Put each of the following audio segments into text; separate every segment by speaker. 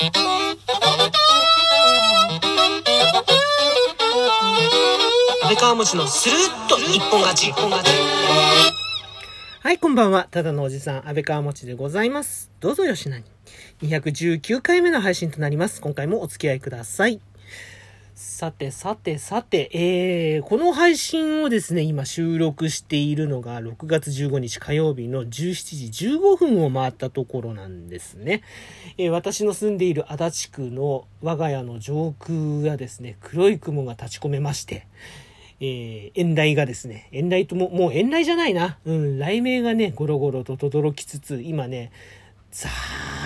Speaker 1: 安倍川餅のスルッと一本勝ち。一本勝ち。
Speaker 2: はい、こんばんは。ただのおじさん、安倍川餅でございます。どうぞよしなに。219回目の配信となります。今回もお付き合いください。さて、さて、さて、えー、この配信をですね、今収録しているのが6月15日火曜日の17時15分を回ったところなんですね。えー私の住んでいる足立区の我が家の上空がですね、黒い雲が立ち込めまして、えー、遠雷がですね、遠雷とも、もう遠雷じゃないな。うん、雷鳴がね、ゴロゴロと轟きつつ、今ね、ザ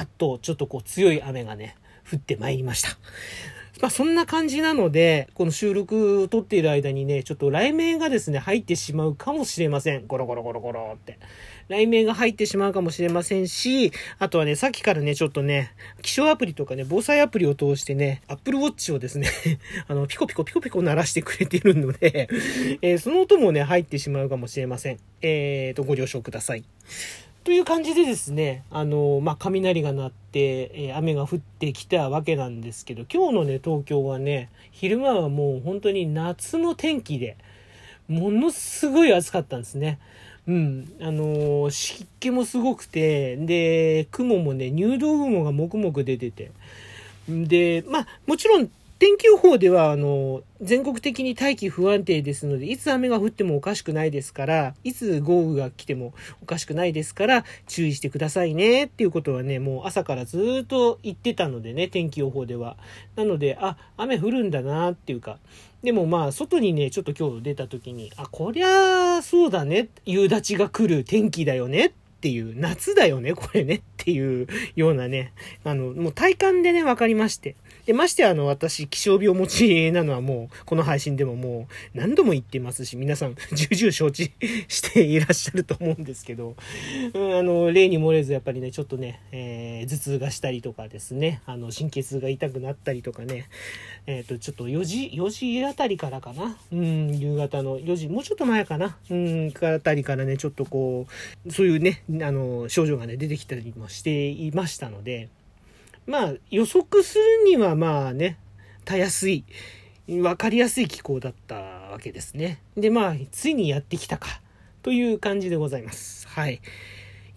Speaker 2: ーッとちょっとこう強い雨がね、降ってまいりました。まあそんな感じなので、この収録を撮っている間にね、ちょっと雷鳴がですね、入ってしまうかもしれません。ゴロゴロゴロゴロって。雷鳴が入ってしまうかもしれませんし、あとはね、さっきからね、ちょっとね、気象アプリとかね、防災アプリを通してね、Apple Watch をですね、あの、ピコピコピコピコ鳴らしてくれているので、えーその音もね、入ってしまうかもしれません。えーと、ご了承ください。という感じでですね、あの、まあ、雷が鳴って、えー雨が降ってきたわけなんですけど、今日のね、東京はね、昼間はもう本当に夏の天気で、ものすごい暑かったんですね。うん。あのー湿気もすごくて、で、雲もね、入道雲がもくもく出てて。で、まあ、もちろん、天気予報では、あの、全国的に大気不安定ですので、いつ雨が降ってもおかしくないですから、いつ豪雨が来てもおかしくないですから、注意してくださいね、っていうことはね、もう朝からずっと言ってたのでね、天気予報では。なので、あ、雨降るんだな、っていうか。でもまあ、外にね、ちょっと今日出た時に、あ、こりゃ、そうだね、夕立が来る天気だよね、っていう、夏だよね、これね、っていうようなね、あの、もう体感でね、わかりまして。で、ましてあの、私、気象病持ちなのはもう、この配信でももう、何度も言ってますし、皆さん、重々承知していらっしゃると思うんですけど、うん、あの、例に漏れず、やっぱりね、ちょっとね、えー頭痛がしたりとかですね、あの、神経痛が痛くなったりとかね、えっ、と、ちょっと4時、4時あたりからかな、うん、夕方の4時、もうちょっと前かな、うん、あたりからね、ちょっとこう、そういうね、あの、症状がね、出てきたりもしていましたので、まあ予測するにはまあね、たやすい、わかりやすい気候だったわけですね。でまあ、ついにやってきたか、という感じでございます。はい。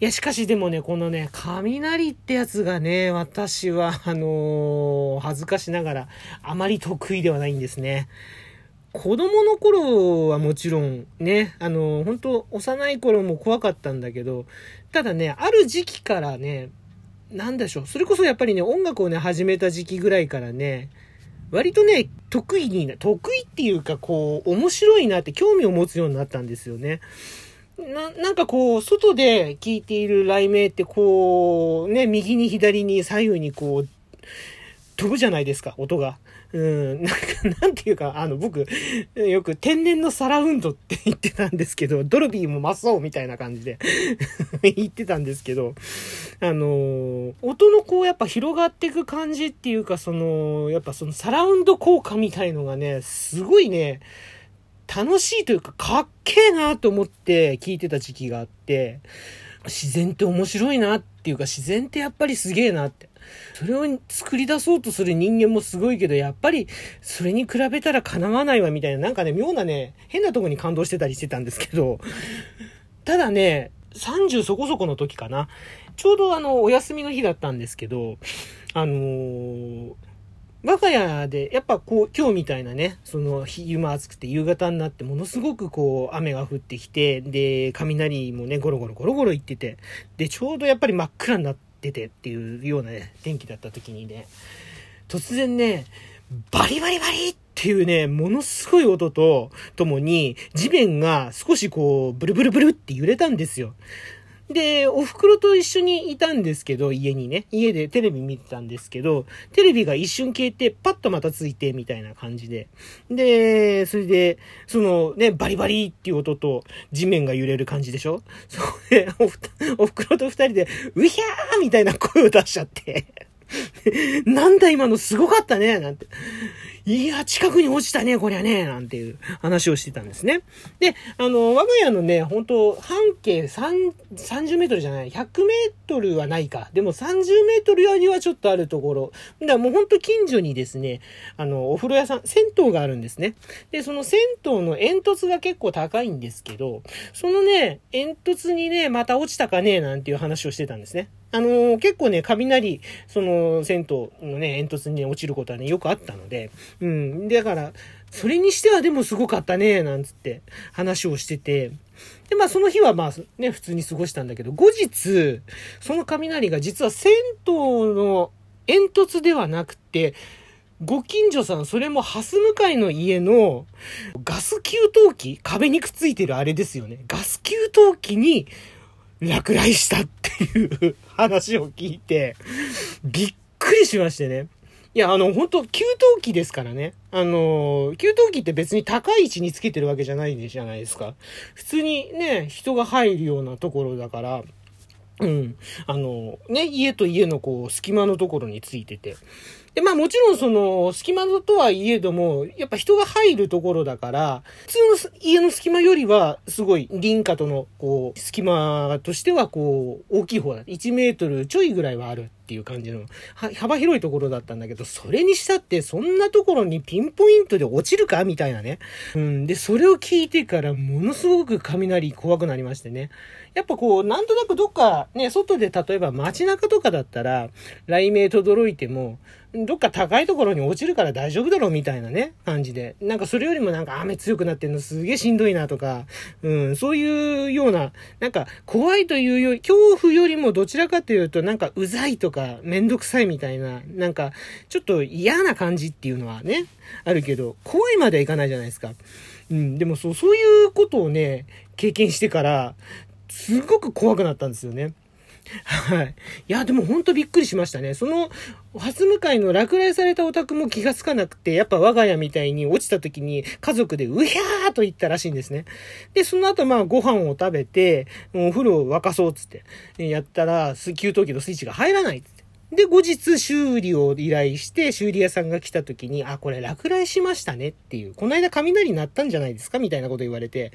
Speaker 2: いや、しかしでもね、このね、雷ってやつがね、私は、あのー恥ずかしながら、あまり得意ではないんですね。子供の頃はもちろんね、あの、本当幼い頃も怖かったんだけど、ただね、ある時期からね、なんでしょう、それこそやっぱりね、音楽をね、始めた時期ぐらいからね、割とね、得意にな、得意っていうか、こう、面白いなって興味を持つようになったんですよね。な、なんかこう、外で聴いている雷鳴ってこう、ね、右に左に左右にこう、飛ぶじゃないですか、音が。うん、なんか、なんていうか、あの、僕、よく天然のサラウンドって言ってたんですけど、ドルビーもマそうみたいな感じで 言ってたんですけど、あの、音のこう、やっぱ広がっていく感じっていうか、その、やっぱそのサラウンド効果みたいのがね、すごいね、楽しいというか、かっけえなと思って聞いてた時期があって、自然って面白いなっていうか、自然ってやっぱりすげえなって。それを作り出そうとする人間もすごいけど、やっぱりそれに比べたら叶わないわみたいな、なんかね、妙なね、変なとこに感動してたりしてたんですけど、ただね、30そこそこの時かな。ちょうどあの、お休みの日だったんですけど、あのー我が家で、やっぱこう、今日みたいなね、その、昼間暑くて夕方になって、ものすごくこう、雨が降ってきて、で、雷もね、ゴロゴロゴロゴロ言ってて、で、ちょうどやっぱり真っ暗になっ出てっていうようなね、天気だった時にね、突然ね、バリバリバリっていうね、ものすごい音と、ともに、地面が少しこう、ブルブルブルって揺れたんですよ。で、お袋と一緒にいたんですけど、家にね。家でテレビ見てたんですけど、テレビが一瞬消えて、パッとまたついて、みたいな感じで。で、それで、そのね、バリバリっていう音と、地面が揺れる感じでしょ？それで、おふ、お袋と二人で、うひゃーみたいな声を出しちゃって。なんだ今のすごかったねなんて。いや、近くに落ちたね、こりゃね、なんていう話をしてたんですね。で、あの、我が家のね、本当半径3、30メートルじゃない、100メートルはないか。でも30メートルよりはちょっとあるところ。だからもう本当近所にですね、あの、お風呂屋さん、銭湯があるんですね。で、その銭湯の煙突が結構高いんですけど、そのね、煙突にね、また落ちたかね、なんていう話をしてたんですね。あのー、結構ね、雷、その、銭湯のね、煙突に、落ちることはね、よくあったので、うん。だから、それにしてはでもすごかったね、なんつって話をしてて、で、まあその日はまあね、普通に過ごしたんだけど、後日、その雷が実は銭湯の煙突ではなくて、ご近所さん、それも蓮向かいの家のガス給湯器壁にくっついてるあれですよね。ガス給湯器に落雷したっていう話を聞いて、びっくりしましてね。いや、あの、本当給湯器ですからね。あの、給湯器って別に高い位置につけてるわけじゃないじゃないですか。普通にね、人が入るようなところだから、うん。あの、ね、家と家のこう、隙間のところについてて。で、まあもちろんその、隙間とはいえども、やっぱ人が入るところだから、普通の家の隙間よりは、すごい、林家との、こう、隙間としては、こう、大きい方だ。1メートルちょいぐらいはあるっていう感じの、幅広いところだったんだけど、それにしたって、そんなところにピンポイントで落ちるかみたいなね。うん。で、それを聞いてから、ものすごく雷怖くなりましてね。やっぱこう、なんとなくどっか、ね、外で例えば街中とかだったら、雷鳴轟いても、どっか高いところに落ちるから大丈夫だろうみたいなね、感じで。なんかそれよりもなんか雨強くなってんのすげえしんどいなとか、うん、そういうような、なんか怖いというより、恐怖よりもどちらかというとなんかうざいとかめんどくさいみたいな、なんかちょっと嫌な感じっていうのはね、あるけど、怖いまではいかないじゃないですか。うん、でもそう、そういうことをね、経験してから、すごく怖くなったんですよね。はい。いや、でもほんとびっくりしましたね。その、初向かいの落雷されたお宅も気がつかなくて、やっぱ我が家みたいに落ちた時に家族でうひゃーと言ったらしいんですね。で、その後まあご飯を食べて、お風呂を沸かそうっつって、やったら、給湯器のスイッチが入らないっで、後日修理を依頼して、修理屋さんが来た時に、あ、これ落雷しましたねっていう、この間雷鳴ったんじゃないですかみたいなこと言われて。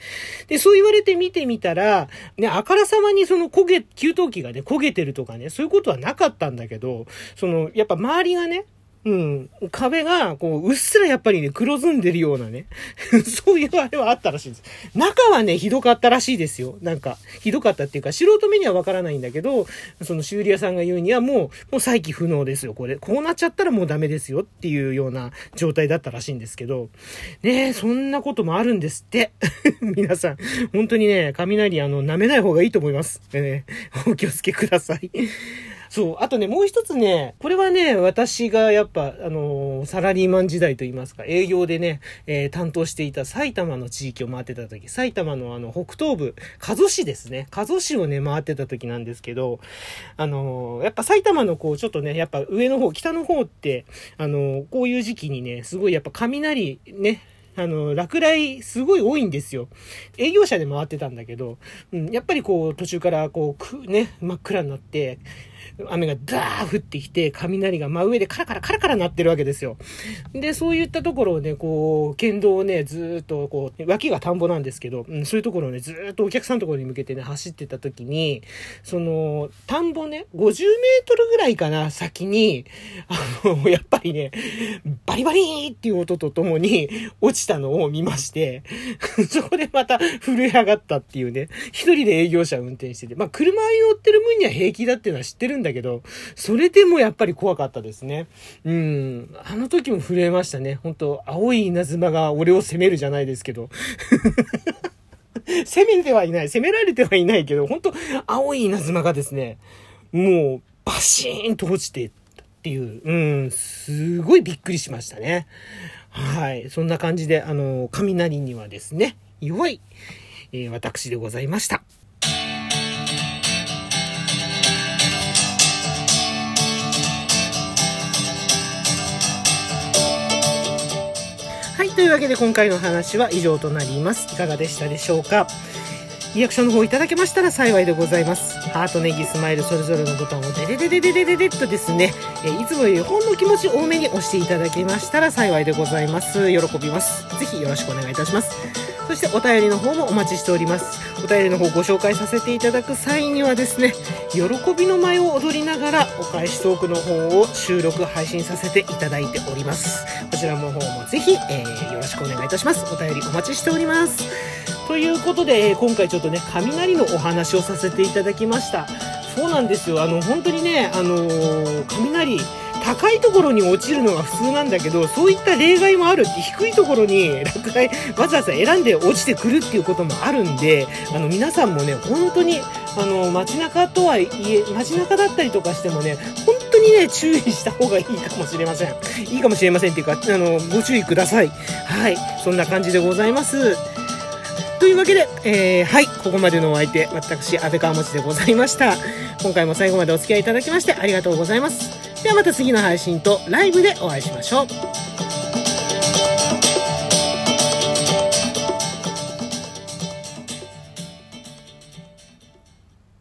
Speaker 2: で、そう言われて見てみたら、ね、あからさまにその焦げ、給湯器がね、焦げてるとかね、そういうことはなかったんだけど、その、やっぱ周りがね、うん。壁が、こう、うっすらやっぱりね、黒ずんでるようなね。そういうあれはあったらしいんです。中はね、ひどかったらしいですよ。なんか、ひどかったっていうか、素人目にはわからないんだけど、その修理屋さんが言うにはもう、もう再起不能ですよ、これ。こうなっちゃったらもうダメですよっていうような状態だったらしいんですけど、ねえそんなこともあるんですって。皆さん、本当にね、雷、あの、舐めない方がいいと思います。えー、お気をつけください。そう。あとね、もう一つね、これはね、私がやっぱ、あのー、サラリーマン時代といいますか、営業でね、えー、担当していた埼玉の地域を回ってた時、埼玉のあの、北東部、加須市ですね。加須市をね、回ってた時なんですけど、あのー、やっぱ埼玉のこう、ちょっとね、やっぱ上の方、北の方って、あのこういう時期にね、すごいやっぱ雷、ね、あの、落雷すごい多いんですよ。営業車で回ってたんだけど、うん、やっぱりこう途中からこう、く、ね、真っ暗になって、雨がダー降ってきて、雷が真上でカラカラカラカラ鳴ってるわけですよ。で、そういったところをね、こう、県道をね、ずっとこう、脇が田んぼなんですけど、うん、そういうところをね、ずっとお客さんのところに向けてね、走ってた時に、その、田んぼね、50メートルぐらいかな、先に、あの、やっぱりね、バリバリーっていう音とともに落ちたのを見まして、そこでまた震え上がったっていうね、一人で営業車運転してて、まあ、車に乗ってる分には平気だっていうのは知ってるんだだけど、それでもやっぱり怖かったですね。うん。あの時も震えましたね。本当青い稲妻が俺を責めるじゃないですけど。責めてはいない。責められてはいないけど、本当青い稲妻がですね、もう、バシーンと落ちてったっていう、うん、すごいびっくりしましたね。はい。そんな感じで、あの、雷にはですね、弱い、えー、私でございました。というわけで今回の話は以上となりますいかがでしたでしょうか？リアクションの方いただけましたら幸いでございます。ハート、ネギ、スマイル、それぞれのボタンをデレデレデレデレっとですね、えいつもよりほんの気持ち多めに押していただけましたら幸いでございます。喜びます。ぜひよろしくお願いいたします。そしてお便りの方もお待ちしております。お便りの方ご紹介させていただく際にはですね、喜びの舞を踊りながらお返しトークの方を収録配信させていただいております。こちらの方もぜひ、えーよろしくお願いいたします。お便りお待ちしております。ということで、えー今回ちょっとね、雷のお話をさせていただきました。そうなんですよ。あの、本当にね、あのー雷、高いところに落ちるのが普通なんだけど、そういった例外もあるって、低いところに落雷、わざわざ選んで落ちてくるっていうこともあるんで、あの、皆さんもね、本当に、あの、街中とはいえ、街中だったりとかしてもね、本当にね、注意した方がいいかもしれません。いいかもしれませんっていうか、あの、ご注意ください。はい。そんな感じでございます。というわけで、えーはい、ここまでのお相手、私、安倍川持でございました。今回も最後までお付き合いいただきましてありがとうございます。ではまた次の配信とライブでお会いしましょう。